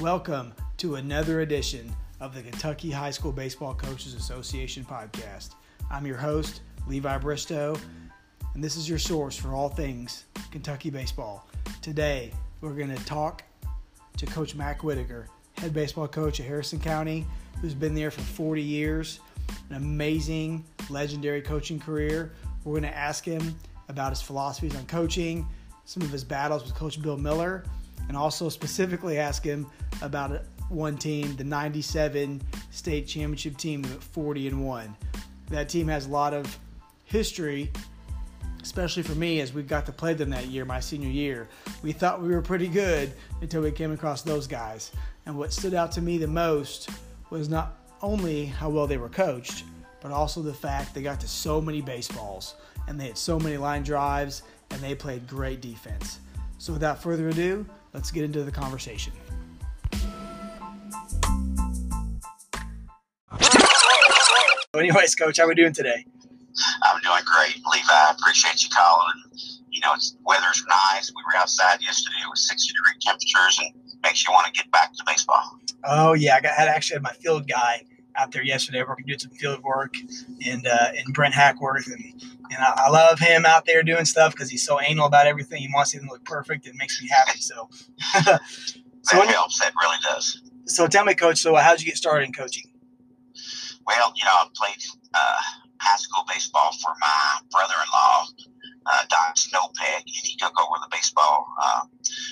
Welcome to another edition of the Kentucky High School Baseball Coaches Association podcast. I'm your host, Levi Bristow, and this is your source for all things Kentucky baseball. Today, we're going to talk to Coach Mac Whitaker, head baseball coach at Harrison County, who's been there for 40 years, an amazing, legendary coaching career. We're going to ask him about his philosophies on coaching, some of his battles with Coach Bill Miller, and also specifically ask him about one team, the 97 state championship team at 40 and 1. That team has a lot of history, especially for me as we got to play them that year, my senior year. We thought we were pretty good until we came across those guys. And what stood out to me the most was not only how well they were coached, but also the fact they got to so many baseballs and they had so many line drives and they played great defense. So without further ado, let's get into the conversation. Anyways, coach, how are we doing today? I'm doing great, Levi. I appreciate you calling. You know, it's weather's nice. We were outside yesterday. It was 60 degree temperatures and makes you want to get back to baseball. Oh yeah, I got had actually had my field guy out there yesterday working doing some field work and uh, and Brent Hackworth and and I, I love him out there doing stuff because he's so anal about everything. He wants it to look perfect. It makes me happy. So, so that helps. That really does. So tell me, coach. So how did you get started in coaching? Well, you know, I played uh, high school baseball for my brother-in-law uh, Don Snowpeg, and he took over the baseball uh,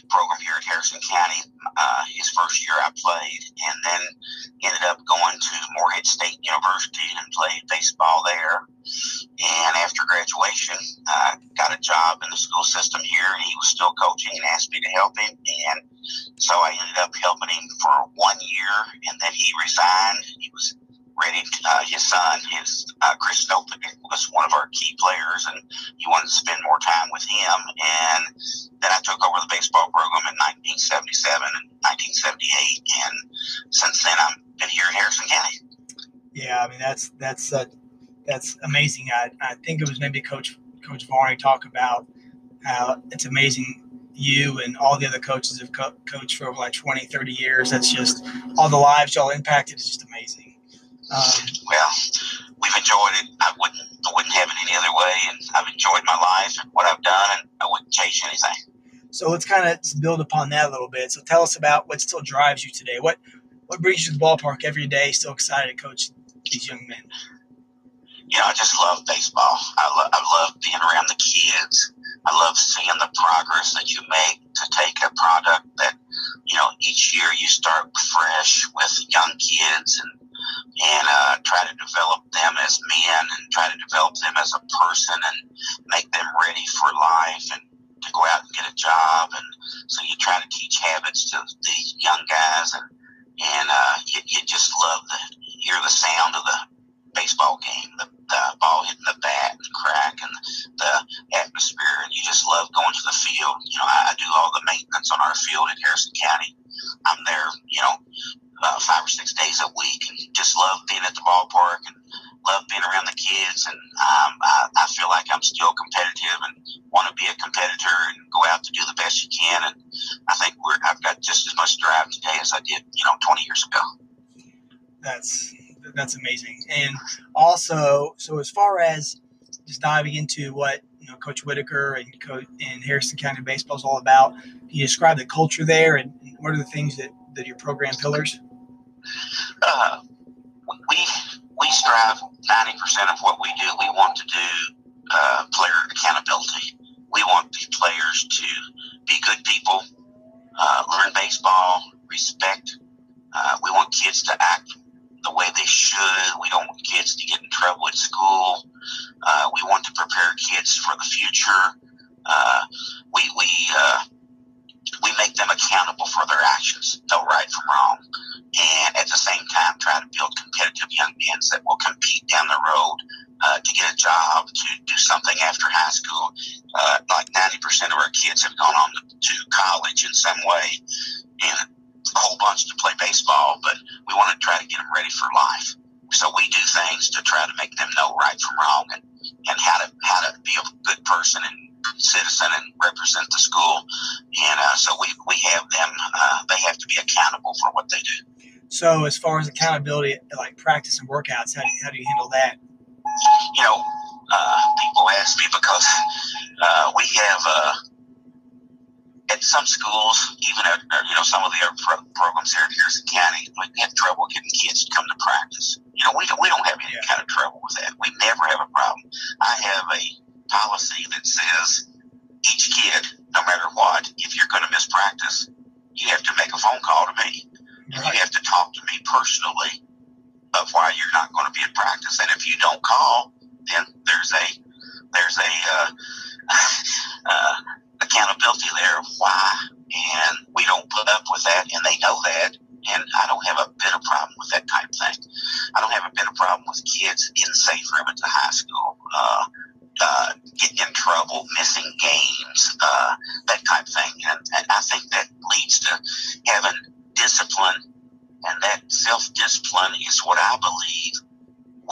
program here at Harrison County. Uh, his first year I played, and then ended up going to Morehead State University and played baseball there. And after graduation, I got a job in the school system here, and he was still coaching and asked me to help him. And so I ended up helping him for one year, and then he resigned. He was ready. Uh, his son, his uh, Chris Snowpeg, was one of our key players, and he wanted to spend more time with him. And then I took over the baseball program in 1977 and 1978, and since then I've been here in Harrison County. Yeah, I mean that's that's uh, that's amazing. I, I think it was maybe Coach Coach Varney talk about how it's amazing you and all the other coaches have co- coached for over like 20, 30 years. That's just all the lives y'all impacted is just amazing. Um, well, we've enjoyed it. I wouldn't, I wouldn't have it any other way, and I've enjoyed my life and what I've done, and I wouldn't change anything. So let's kind of build upon that a little bit. So tell us about what still drives you today. What what brings you to the ballpark every day? Still excited to coach these young men. You know, I just love baseball. I, lo- I love being around the kids. I love seeing the progress that you make that's amazing. And also, so as far as just diving into what you know, Coach Whitaker and Coach in Harrison County baseball is all about, can you describe the culture there and what are the things that, that your program pillars? uh, we we strive ninety percent of what we do. We want to do uh, player accountability. We want the players to be good people, uh, learn baseball, respect. Uh, we want kids to act the way they should. We don't want kids to get in trouble at school. Uh, we want to prepare kids for the future. Uh, we we uh, we make them accountable for their actions, no right from wrong, and at the same time try to build competitive young men that will compete down the road uh, to get a job, to do something after high school. Uh, like 90% of our kids have gone on to, to college in some way, and a whole bunch to play baseball, but we want to try to get them ready for life. So we do things to try to make them know right from wrong and, and how to how to be a good person and citizen and represent the school. And uh, so we, we have them, uh, they have to be accountable for what they do. So, as far as accountability, like practice and workouts, how do you, how do you handle that? You know, uh, people ask me because uh, we have uh, at some schools, even at you know some of the other pro- programs here at Harrison County, we have trouble getting kids to come to practice. You know, we don't, we don't have any yeah. kind of trouble with that. We never have a problem. I have a policy that says each kid, no matter what, if you're going to miss practice, you have to make a phone call to me, and you have to talk to me personally of why you're not going to be at practice. And if you don't call, then there's a there's a uh, uh, accountability there of why, and we don't put up with that, and they know that. And I don't have a bit of problem with that type of thing. I don't have a bit of problem with kids in safe room at the high school, uh, uh, getting in trouble, missing games, uh, that type thing. And, and I think that leads to having discipline, and that self discipline is what I believe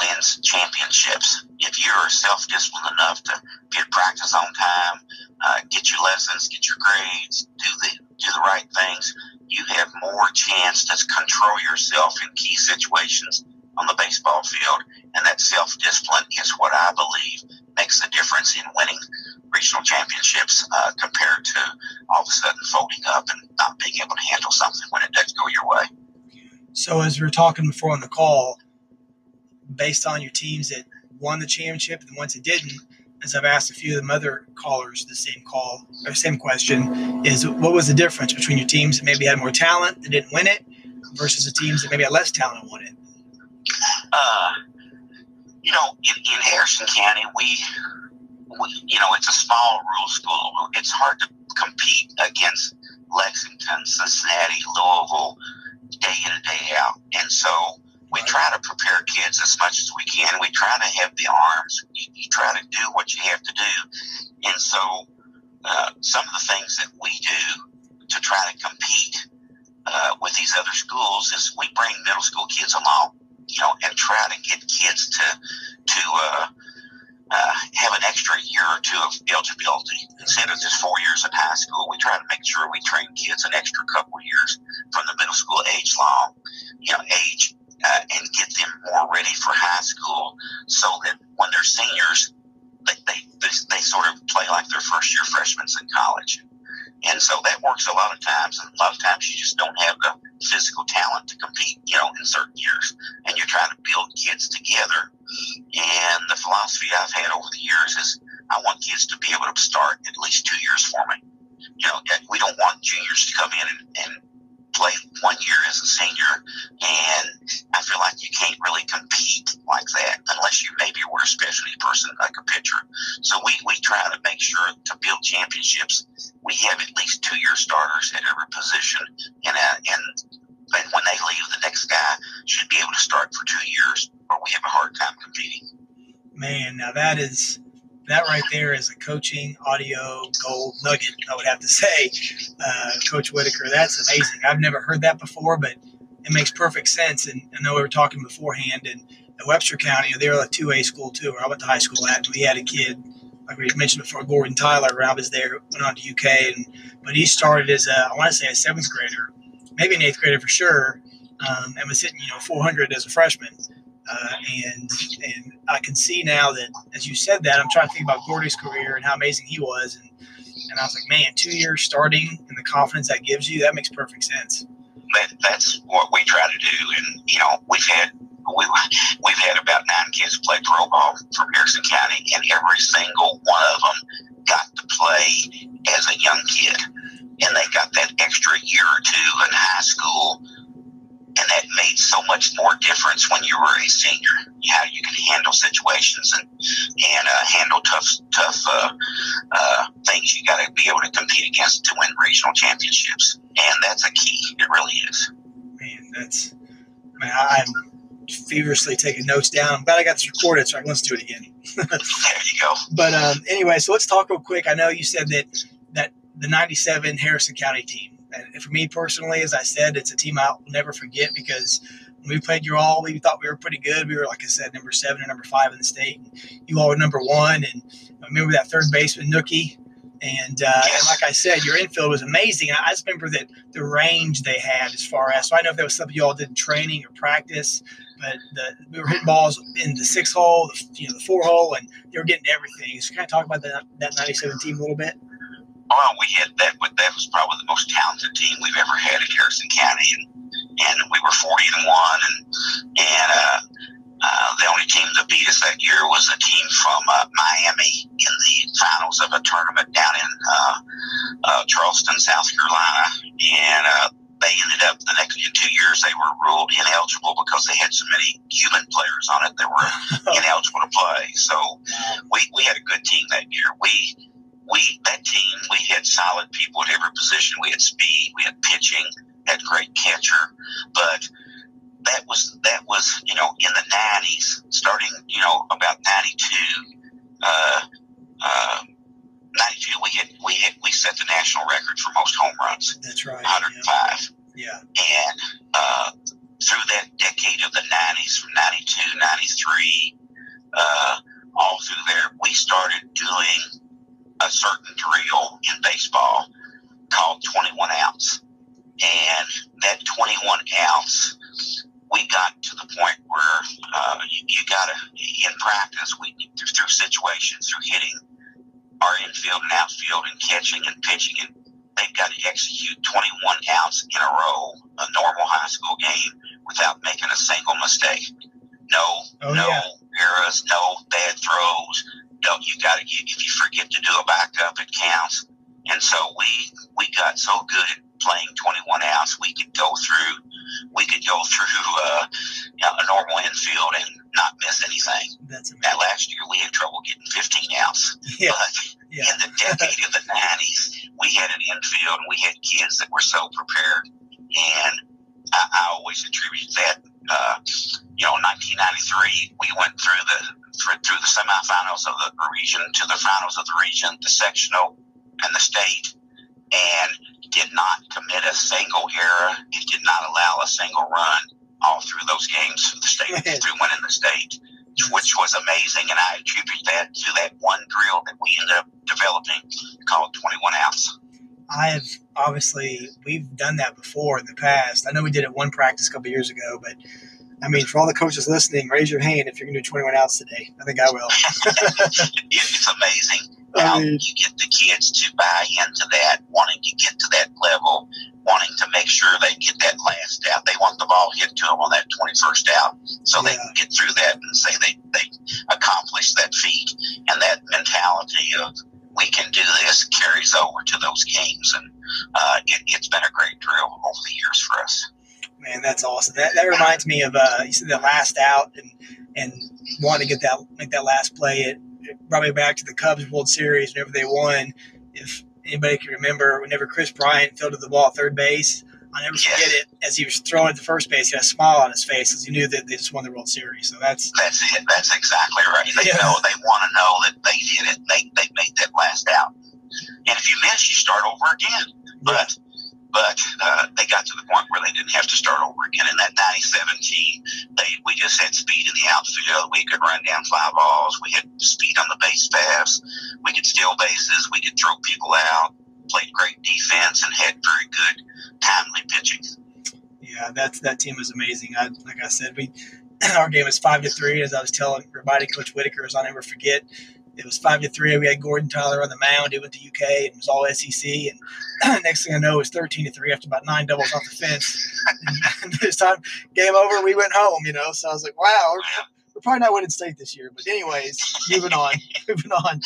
wins championships. If you're self disciplined enough to get practice on time, uh, get your lessons, get your grades, do the do the right things, you have more chance to control yourself in key situations on the baseball field. And that self discipline is what I believe makes the difference in winning regional championships uh, compared to all of a sudden folding up and not being able to handle something when it does go your way. So, as we were talking before on the call, based on your teams that won the championship and the ones that didn't, as I've asked a few of the other callers the same call or same question, is what was the difference between your teams that maybe had more talent that didn't win it versus the teams that maybe had less talent and won it? Uh, you know, in, in Harrison County, we, we, you know, it's a small rural school. It's hard to compete against Lexington, Cincinnati, Louisville, day in and day out. And so we try to prepare kids as much as we can. We try to have the arms. You, you try to do what you have to do. And so, uh, some of the things that we do to try to compete uh, with these other schools is we bring middle school kids along, you know, and try to get kids to to uh, uh, have an extra year or two of eligibility instead of just four years in high school. We try to make sure we train kids an extra couple years from the middle school age long, you know, age uh, and get them more ready for high school so that when they're seniors, they, they, they, they sort of play like their first year freshmen in college. And so that works a lot of times. And a lot of times you just don't have the physical talent to compete, you know, in certain years. And you're trying to build kids together. And the philosophy I've had over the years is I want kids to be able to start at least two years for me. You know, we don't want juniors to come in and, and play one year as a senior, and I feel like you can't really compete like that unless you maybe were a specialty person like a pitcher. So we, we try to make sure to build championships, we have at least two year starters at every position, and uh, and and when they leave, the next guy should be able to start for two years, or we have a hard time competing. Man, now that is that right there is a coaching audio gold nugget, I would have to say, uh, Coach Whitaker. That's amazing. I've never heard that before, but it makes perfect sense. And I know we were talking beforehand, and Webster County, they're a 2A school too, where I went to high school at. And we had a kid, like we mentioned before, Gordon Tyler, when I was there, went on to UK. and But he started as a, I want to say a seventh grader, maybe an eighth grader for sure, um, and was hitting, you know, 400 as a freshman. Uh, and and I can see now that as you said that, I'm trying to think about Gordy's career and how amazing he was, and and I was like, man, two years starting and the confidence that gives you, that makes perfect sense. That, that's what we try to do, and you know, we've had we, we've had about nine kids play pro ball from Harrison County, and every single one of them got to play as a young kid, and they got that extra year or two in high school and that made so much more difference when you were a senior. How you can handle situations and and uh, handle tough tough uh, uh, things. You got to be able to compete against to win regional championships, and that's a key. It really is. Man, that's man, I'm feverishly taking notes down. I'm glad I got this recorded so I can listen to it again. there you go. But um, anyway, so let's talk real quick. I know you said that that the '97 Harrison County team and for me personally, as I said, it's a team I'll never forget because when we played you all, we thought we were pretty good. We were, like I said, number seven or number five in the state. You all were number one. And I remember that third baseman, Nookie. And, uh, and like I said, your infield was amazing. I just remember that the range they had as far as so I know if that was something you all did in training or practice, but the, we were hitting balls in the six hole, the, you know, the four hole, and they were getting everything. So, kind of talk about that that '97 team a little bit. Well, we had that. That was probably the most talented team we've ever had at Harrison County, and and we were 40 and one, and and uh, uh, the only team that beat us that year was a team from uh, Miami in the finals of a tournament down in uh, uh, Charleston, South Carolina, and uh, they ended up the next two years they were ruled ineligible because they had so many human players on it that were ineligible to play. So we, we had a good team that year. We we that team we had solid people at every position. We had speed, we had pitching, had great catcher, but that was that was you know in the nineties, starting you know about ninety two. Uh, uh, 92, we hit, we hit, we set the national record for most home runs. That's right. 105. Yeah. And uh, through that decade of the 90s, from 92, 93, uh, all through there, we started doing a certain drill in baseball called 21 outs. And that 21 outs, we got to the point where uh, you, you got to, in practice, we through, through situations, through hitting our infield and outfield and catching and pitching and they've got to execute 21 outs in a row, a normal high school game, without making a single mistake. No, oh, no yeah. errors, no bad throws. No, you got to. If you forget to do a backup, it counts. And so we we got so good at playing 21 outs, we could go through we could go through uh, you know, a normal infield and not miss anything. That's amazing. That last year we had trouble getting 15 outs, yeah. but yeah. in the decade of the 90s, we had an infield and we had kids that were so prepared. And I, I always attribute that. Uh, you know, 1993, we went through the through, through the semifinals of the region to the finals of the region, the sectional, and the state, and did not commit a single error. It did not allow a single run all through those games. The state through winning the state which was amazing. And I attribute that to that one drill that we ended up developing called 21 outs. I have obviously we've done that before in the past. I know we did it one practice a couple years ago, but I mean, for all the coaches listening, raise your hand if you're going to do 21 outs today. I think I will. it's amazing how you get the kids to buy into that, wanting to get to that level, wanting to make sure they get that last out. They want the ball hit to them on that 21st out so yeah. they can get through that and say they, they accomplished that feat. And that mentality of we can do this carries over to those games. And uh, it, has been a great drill over the years for us. Man, that's awesome. That, that reminds me of uh, you said the last out and and wanting to get that make that last play. It, it brought me back to the Cubs World Series whenever they won. If anybody can remember, whenever Kris Bryant fielded the ball at third base, I'll never forget it. As he was throwing it to first base, he had a smile on his face because he knew that they just won the World Series. So that's that's it. That's exactly right. They yeah. know they want to know that they did it. They they made that last out. And if you miss, you start over again. But but uh, they got to the point where they didn't have to start over again. In that 97 team, they, we just had speed in the outfield. We could run down fly balls. We had speed on the base paths. We could steal bases. We could throw people out. Played great defense and had very good timely pitching. Yeah, that's that team was amazing. I, like I said, we our game was five to three. As I was telling everybody, Coach Whitaker, as I'll never forget, it was five to three. We had Gordon Tyler on the mound. He went to UK and it was all SEC. And next thing I know, it was thirteen to three after about nine doubles off the fence. And this time, game over. We went home. You know, so I was like, wow, we're, we're probably not winning state this year. But anyways, moving on, moving on.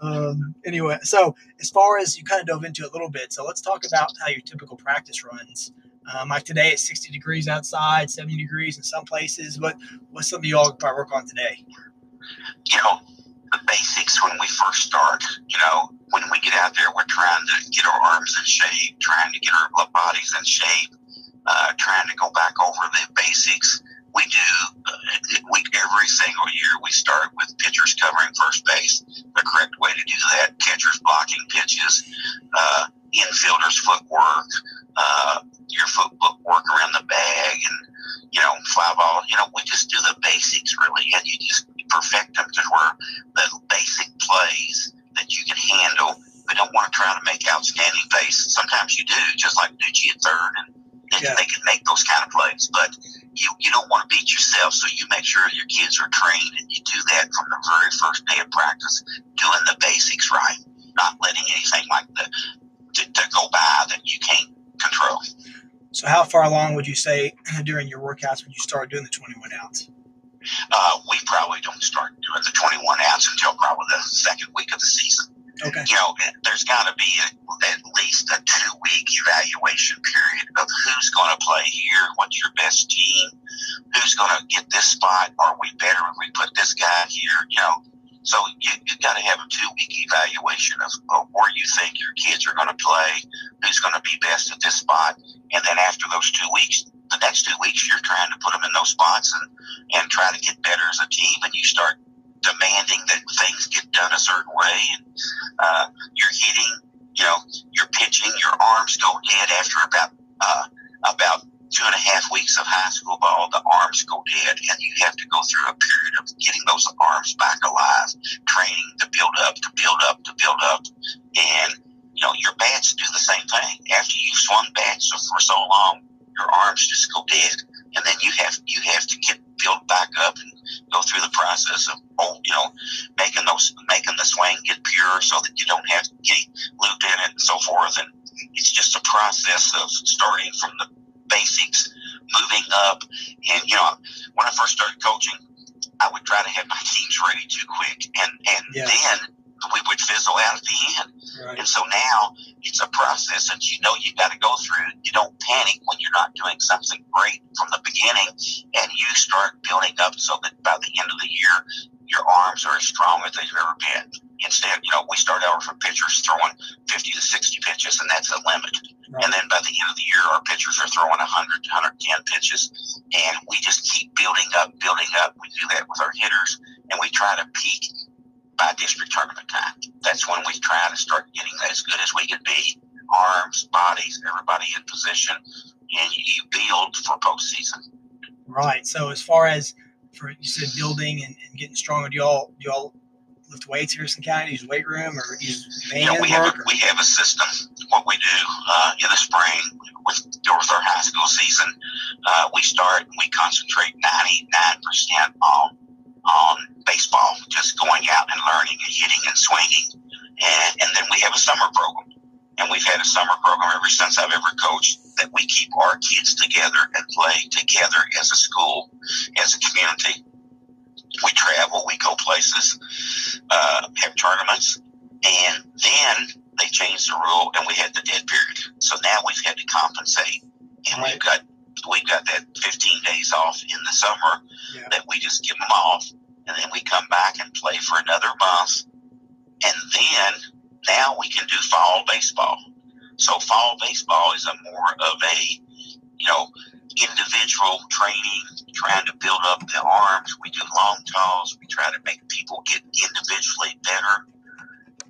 Um, anyway, so as far as you kind of dove into it a little bit, so let's talk about how your typical practice runs. Um, like today, it's 60 degrees outside, 70 degrees in some places. What what's something you all probably work on today? You know, the basics when we first start. You know, when we get out there, we're trying to get our arms in shape, trying to get our bodies in shape, uh, trying to go back over the basics. We do uh, we every single year. We start with pitchers covering first base, the correct way to do that. Catchers blocking pitches, uh, infielders footwork, uh, your footwork around the bag, and you know fly ball. You know, we just do the basics really, and you just perfect them to where the basic plays that you can handle. We don't want to try to make outstanding base. Sometimes you do, just like Nucci at third, and, and Yeah. they can make those kind of plays. But you you don't want to beat yourself, so you make sure your kids are trained, and you do that from the very first day of practice, doing the basics right, not letting anything like the to, to go by that you can't control. So, how far along would you say during your workouts would you start doing the 21 outs? Uh, we probably don't start doing the 21 outs until probably the second week of the season. Okay. you know, there's got to be a, at least a two week evaluation period of who's going to play here, what's your best team, who's going to get this spot, are we better if we put this guy here, you know. So you you got to have a two week evaluation of, of where you think your kids are going to play, who's going to be best at this spot, and then after those two weeks, the next two weeks you're trying to put them in those spots and and try to get better as a team, and you start demanding that things get done a certain way and uh, you're hitting, you know, you're pitching, your arms go dead after about uh, about two and a half weeks of high school ball. The arms go dead, and you have to go through a period of getting those arms back alive, training to build up, to build up, to build up, and you know your bats do the same thing. After you've swung bats for so long, your arms just go dead, and then you have you have to get build back up and go through the process of oh, you know making those making the swing get pure so that you don't have any loop in it and so forth. And it's just a process of starting from the basics, moving up. And you know, when I first started coaching, I would try to have my teams ready too quick, and and Yeah. then we would fizzle out at the end. Right. And so now it's a process that you know you got to go through. You don't panic when you're not doing something great from the beginning, and you start building up so that by the end of the year, your arms are as strong as they've ever been. Instead, you know, we start out from pitchers throwing 50 to 60 pitches, and that's the limit. Right. And then by the end of the year, our pitchers are throwing 100 to 110 pitches, and we just keep building up, building up. We do that with our hitters, and we try to peak by district tournament time. That's when we try to start getting as good as we can be. Arms, bodies, everybody in position, and you build for postseason. Right. So as far as for you said building and, and getting stronger, do y'all do y'all lift weights here in Harrison County? Use weight room or use You know, we have a, we have a system. What we do uh, in the spring with with our high school season, uh, we start. And we concentrate ninety nine percent on on baseball, just going out and learning and hitting and swinging, and and then we have a summer program. And we've had a summer program ever since I've ever coached that we keep our kids together and play together as a school, as a community. We travel, we go places, uh, have tournaments, and then they changed the rule and we had the dead period. So now we've had to compensate and Right. we've got we've got that 15 days off in the summer Yeah. that we just give them off and then we come back and play for another month and then now we can do fall baseball. So fall baseball is a more of a you know individual training, trying to build up the arms. We do long toss. We try to make people get individually better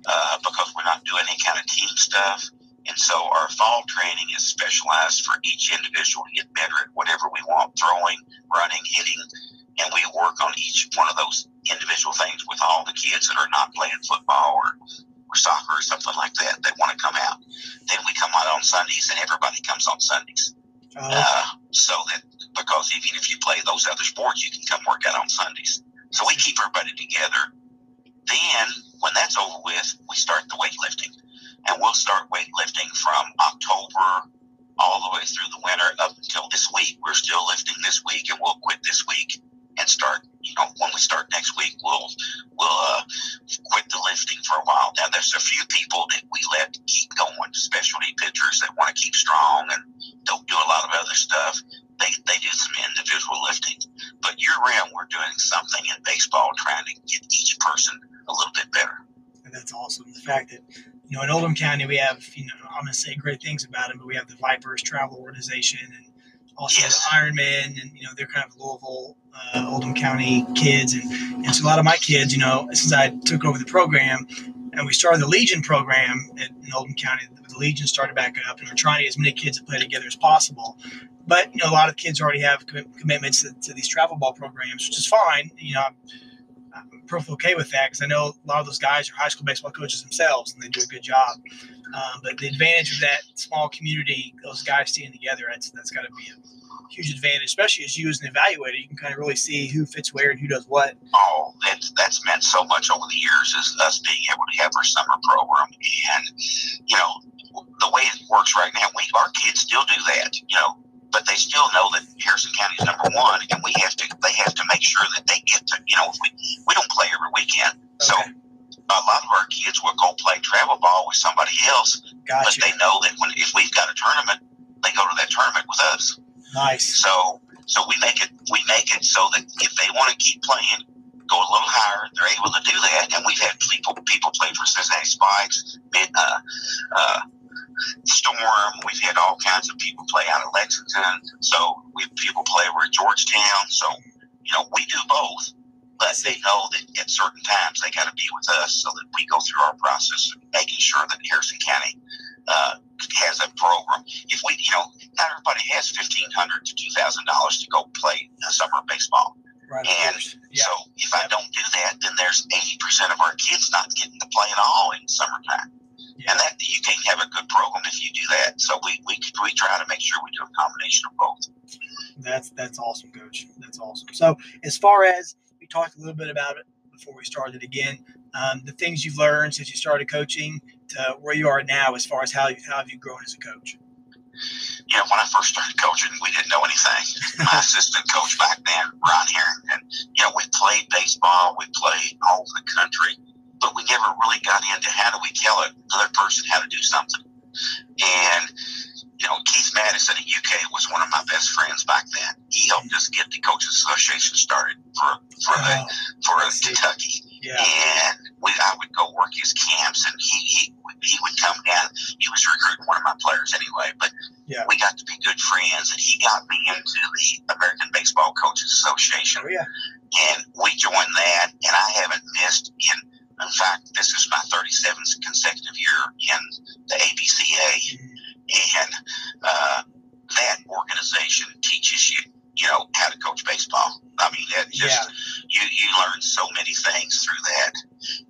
uh, because we're not doing any kind of team stuff. And so our fall training is specialized for each individual to get better at whatever we want throwing, running, hitting. And we work on each one of those individual things with all the kids that are not playing football or, or soccer or something like that that want to come out. Then we come out on Sundays and everybody comes on Sundays. Oh, Uh, so that because even if you play those other sports, you can come work out on Sundays. So we keep everybody together. Then when that's over County we have you know I'm going to say great things about it, but we have the Vipers Travel Organization and also Yes. the Ironman, and you know they're kind of Louisville, uh, Oldham County kids, and and so a lot of my kids, you know, since I took over the program. And we started the Legion program in in Oldham County. The Legion started back up, and we're trying to get as many kids to play together as possible. But you know, a lot of kids already have commi- commitments to, to these travel ball programs, which is fine. You know, I'm perfectly okay with that because I know a lot of those guys are high school baseball coaches themselves and they do a good job. Um, but the advantage of that small community, those guys staying together, that's that's got to be a huge advantage, especially as you as an evaluator. You can kind of really see who fits where and who does what. Oh, that's that's meant so much over the years is us being able to have our summer program, and you know the way it works right now, we our kids still do that, you know, but they still know that Harrison County is number one, and we have to they have to make sure that they get to you know if we we don't play every weekend, so. A lot of our kids will go play travel ball with somebody else, gotcha. but they know that when if we've got a tournament, they go to that tournament with us. Nice. So so we make it we make it so that if they want to keep playing, go a little higher, they're able to do that. And we've had people people play for Cincinnati Spikes, uh, uh, Storm. We've had all kinds of people play out of Lexington. So we have people play over at Georgetown. So you know we do both. But they know that at certain times they got to be with us so that we go through our process of making sure that Harrison County uh, has a program. If we, you know, not everybody has fifteen hundred to two thousand dollars to go play summer baseball. Right. And. Yeah. So if I don't do that, then there's eighty percent of our kids not getting to play at all in summertime. Yeah. And that you can't have a good program if you do that. So we, we we try to make sure we do a combination of both. That's that's awesome, Coach. That's awesome. So as far as we talked a little bit about it before we started again, um, the things you've learned since you started coaching to where you are now, as far as how you, how have you grown as a coach? You know, when I first started coaching, we didn't know anything. My assistant coach back then, Ron Harrington, you know, we played baseball, we played all over the country, but we never really got into how do we tell another person how to do something. And you know, Keith Madison in UK was one of my best friends back then. He helped us get the Coaches Association started for for the Oh, for. Kentucky. yeah. And we, I would go work his camps, and he, he he would come down. He was recruiting one of my players anyway, but Yeah. we got to be good friends, and he got me into the American Baseball Coaches Association, Oh yeah. and we joined that. And I haven't missed in. In fact, this is my 37th consecutive year in the ABCA, and uh, that organization teaches you, you know, how to coach baseball. I mean, that just Yeah. you you learn so many things through that,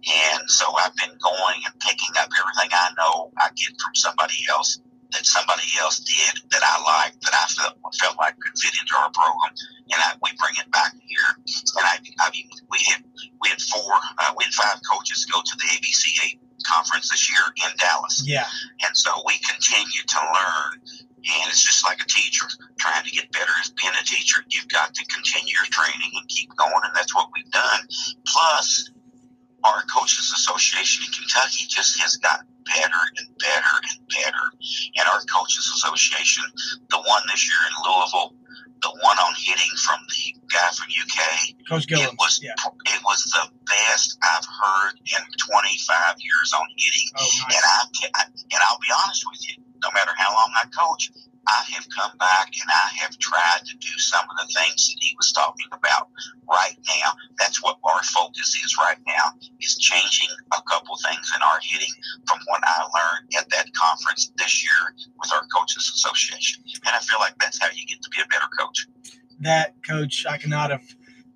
and so I've been going and picking up everything I know I get from somebody else that somebody else did that I liked that I felt felt like could fit into our program, and I, we bring it back here. And I, I mean, we had we had four, uh, we had five coaches go to the ABCA conference this year in Dallas. Yeah. And so we continue to learn. And it's just like a teacher trying to get better as being a teacher. You've got to continue your training and keep going. And that's what we've done. Plus, our Coaches Association in Kentucky just has gotten better and better and better. And our Coaches Association, the one this year in Louisville, the one on hitting from the guy from UK, Coach it was Yeah. it was the best I've heard in 25 years on hitting. Oh, And. I, I and I'll be honest with you, no matter how long I coach, I have come back and I have tried to do some of the things that he was talking about right now. That's what our focus is right now, is changing a couple things in our hitting from what I learned at that conference this year with our coaches association. And I feel like that's how you get to be a better coach. that coach i cannot have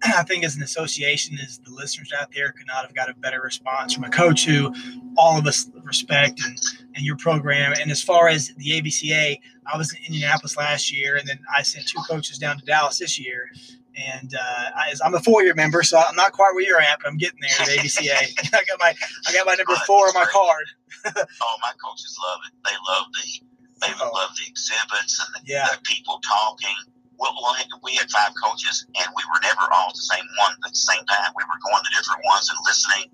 i think as an association as the listeners out there could not have got a better response from a coach who all of us respect and, and your program and as far as the abca i was in indianapolis last year and then i sent two coaches down to dallas this year and uh, I, i'm a four-year member so i'm not quite where you're at but i'm getting there at abca i got my i got my number four on my card Oh, my coaches love it. They love the they Oh. love the exhibits and the, Yeah. the people talking. Well, well, we had five coaches, and we were never all the same one at the same time. We were going to different ones and listening,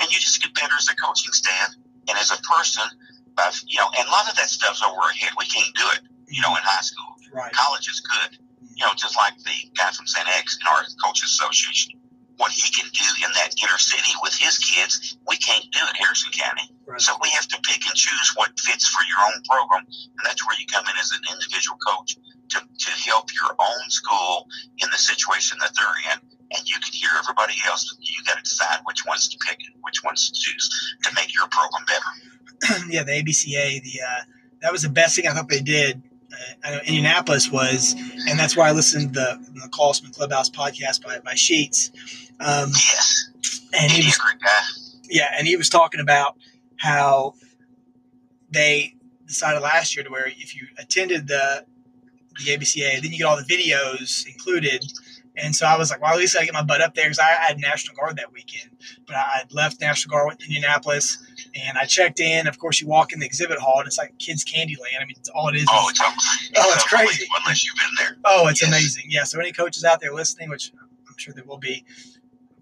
and you just get better as a coaching staff and as a person. By, you know, and a lot of that stuff's over our head. We can't do it. You know, in high school, right college is good. You know, just like the guy from St. X in our coaches association. What he can do in that inner city with his kids, we can't do at Harrison County. right So we have to pick and choose what fits for your own program, and that's where you come in as an individual coach to, to help your own school in the situation that they're in. And you can hear everybody else. You got to decide which ones to pick and which ones to choose to make your program better. yeah, the ABCA, the uh, that was the best thing I thought they did. Uh, I know Indianapolis was, and that's why I listened to the, the Call from Clubhouse podcast by, by Sheets. Um, Yes, and he was, yeah, and he was talking about how they decided last year to where if you attended the the ABCA, then you get all the videos included. And so I was like, well, at least I get my butt up there because I, I had National Guard that weekend. But I had left National Guard with Indianapolis and I checked in. Of course, you walk in the exhibit hall and it's like kids' candy land. I mean, it's all it is. Oh, it's, oh, it's crazy. Unless you've been there. Oh, it's yes. amazing. Yeah. So, any coaches out there listening, which I'm sure there will be,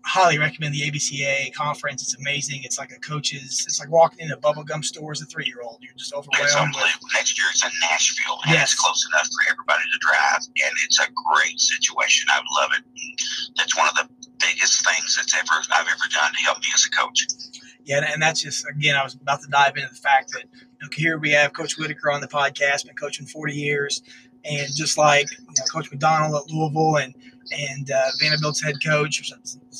highly recommend the ABCA conference. It's amazing. It's like a coach's. It's like walking into bubblegum store as a three year old. You're just overwhelmed. It's unbelievable. Next year it's in Nashville, and yes. it's close enough for everybody to drive, and it's a great situation. I love it. That's one of the biggest things that's ever I've ever done to help me as a coach. Yeah, and that's just again, I was about to dive into the fact that you know, here we have Coach Whitaker on the podcast, been coaching 40 years, and just like you know, Coach McDonnell at Louisville and and uh, Vanderbilt's head coach, or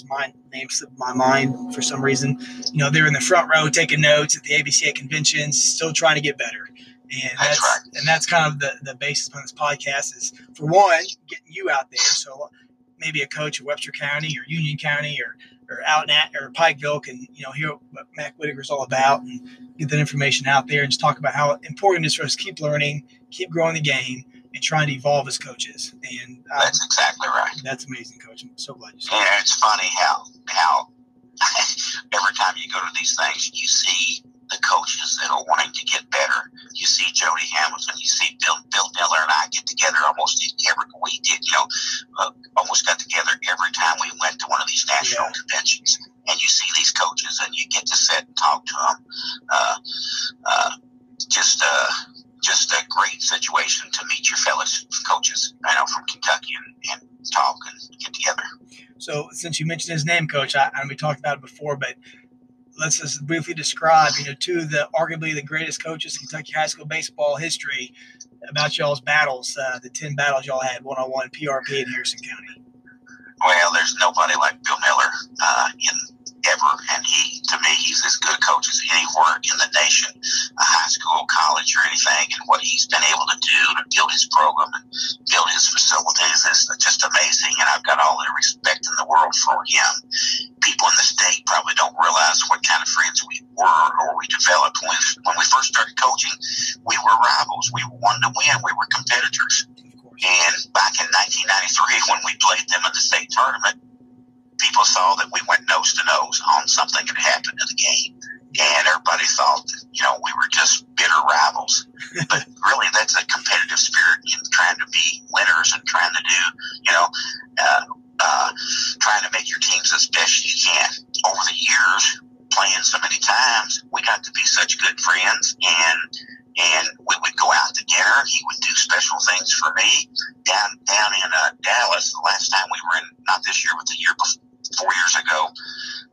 my name slipped my mind for some reason. You know, they're in the front row taking notes at the ABCA conventions, still trying to get better. And that's, that's right. and that's kind of the, the basis of this podcast is for one, getting you out there. So maybe a coach at Webster County or Union County or or out in at or Pikeville can you know hear what Mac Whitaker's all about and get that information out there and just talk about how important it is for us to keep learning, keep growing the game, and trying to evolve as coaches. And um, that's exactly right. That's amazing, coach. I'm so glad you said. Yeah, it's funny how how every time you go to these things, you see the coaches that are wanting to get better. You see Jody Hamilton, you see Bill Bill Miller and I get together almost every we did, you know, uh, almost got together every time we went to one of these national yeah. conventions. And you see these coaches, and you get to sit and talk to them. Uh, uh, just uh, just a great situation to meet your fellow coaches, I know, from Kentucky and, and talk and get together. So, since you mentioned his name, Coach, I, and we talked about it before, but let's just briefly describe, you know, two of the arguably the greatest coaches in Kentucky high school baseball history about y'all's battles, uh, the 10 battles y'all had one on one PRP in Harrison County. Well, there's nobody like Bill Miller uh, in ever. And he, to me, he's as good a coach as anywhere in the nation, a high school, college, or anything. And what he's been able to do to build his program and build his facilities is just amazing. And I've got all the respect in the world for him. People in the state probably don't realize what kind of friends we were or we developed. When we, when we first started coaching, we were rivals. We wanted to win. We were competitors. And back in 1993, when we played them in the state tournament, people saw that we went nose to nose on something that happened in the game. And everybody thought that, you know, we were just bitter rivals. but really, that's a competitive spirit in trying to be winners and trying to do, you know, uh, uh, trying to make your teams as best you can. Over the years, playing so many times, we got to be such good friends. And and we would go out to dinner. He would do special things for me down down in uh, Dallas. The last time we were in, not this year, but the year before, four years ago,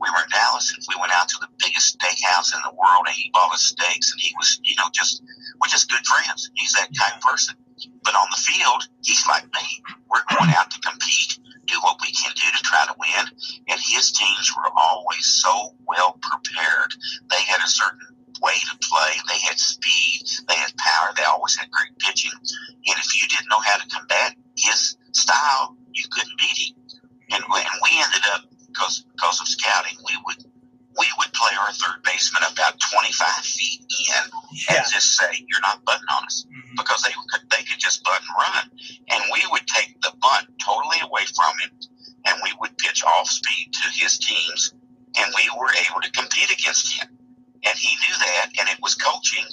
we were in Dallas and we went out to the biggest steakhouse in the world and he bought us steaks and he was, you know, just, we're just good friends. He's that kind of person. But on the field, he's like me. We're going out to compete, do what we can do to try to win. And his teams were always so well prepared. They had a certain way to play. They had speed. They had power. They always had great pitching. And if you didn't know how to combat his style, you couldn't beat him and, and we ended up because because of scouting, we would we would play our third baseman about 25 feet in yeah. and just say, "You're not butting on us," mm-hmm. because they could they could just butt and run, and we would take the bunt totally away from him, and we would pitch off speed to his teams, and we were able to compete against him, and he knew that, and it was coaching,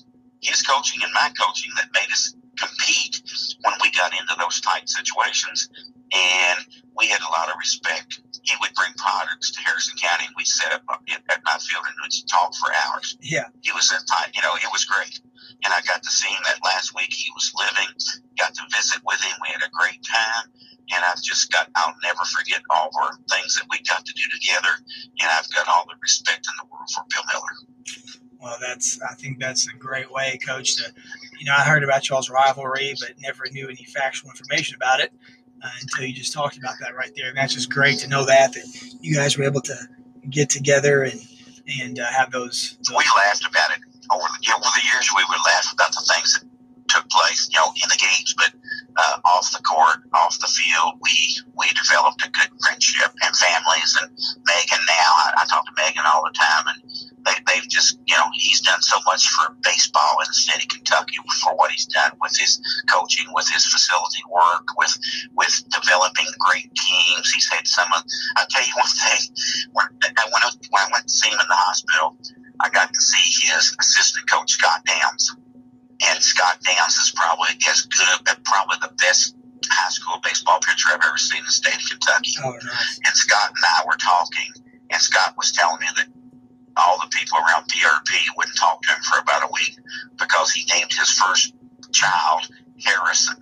his coaching and my coaching that made us compete when we got into those tight situations, and we had a lot of respect. He would bring products to Harrison County, and we'd set up at my field and we'd talk for hours. Yeah, he was that time. You know, it was great, and I got to see him that last week. He was living. Got to visit with him. We had a great time, and I've just got. I'll never forget all the things that we got to do together, and I've got all the respect in the world for Bill Miller. Well, that's. I think that's a great way, Coach. To, you know, I heard about y'all's rivalry, but never knew any factual information about it uh, until you just talked about that right there. And that's just great to know that that you guys were able to get together and and uh, have those, those, We laughed about it over the, over the years. We would laugh about the things that took place, you know, in the games. But uh, off the court, off the field. We we developed a good friendship and families. And Megan now, I, I talk to Megan all the time, and they, they've just you know he's done so much for baseball in the state of Kentucky for what he's done with his coaching, with his facility work, with with developing great teams. He's had some of. I'll tell you one thing. When I went when I went to see him in the hospital, I got to see his assistant coach Scott Downs and Scott Downs is probably as good, probably the best high school baseball pitcher I've ever seen in the state of Kentucky. Oh, nice. And Scott and I were talking, and Scott was telling me that all the people around PRP wouldn't talk to him for about a week because he named his first child Harrison.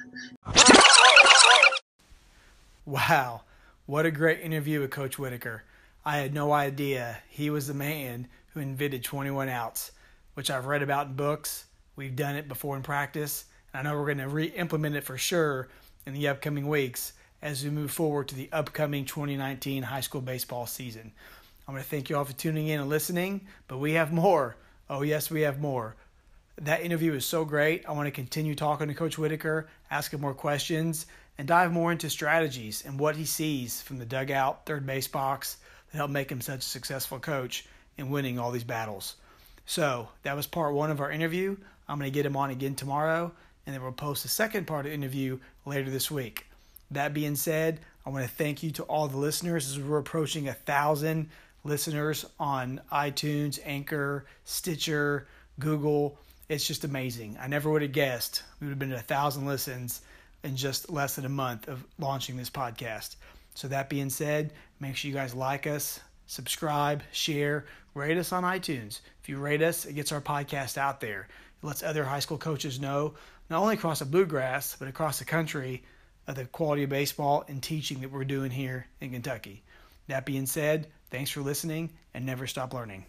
Wow, what a great interview with Coach Whitaker. I had no idea he was the man who invented 21 outs, which I've read about in books We've done it before in practice, and I know we're going to re implement it for sure in the upcoming weeks as we move forward to the upcoming 2019 high school baseball season. I want to thank you all for tuning in and listening, but we have more. Oh, yes, we have more. That interview is so great. I want to continue talking to Coach Whitaker, ask him more questions, and dive more into strategies and what he sees from the dugout, third base box that helped make him such a successful coach in winning all these battles. So that was part one of our interview. I'm going to get him on again tomorrow, and then we'll post the second part of the interview later this week. That being said, I want to thank you to all the listeners as we're approaching a thousand listeners on iTunes, Anchor, Stitcher, Google. It's just amazing. I never would have guessed we would have been at a thousand listens in just less than a month of launching this podcast. So that being said, make sure you guys like us, subscribe, share, rate us on iTunes. If you rate us, it gets our podcast out there. It lets other high school coaches know, not only across the bluegrass, but across the country, of the quality of baseball and teaching that we're doing here in Kentucky. That being said, thanks for listening and never stop learning.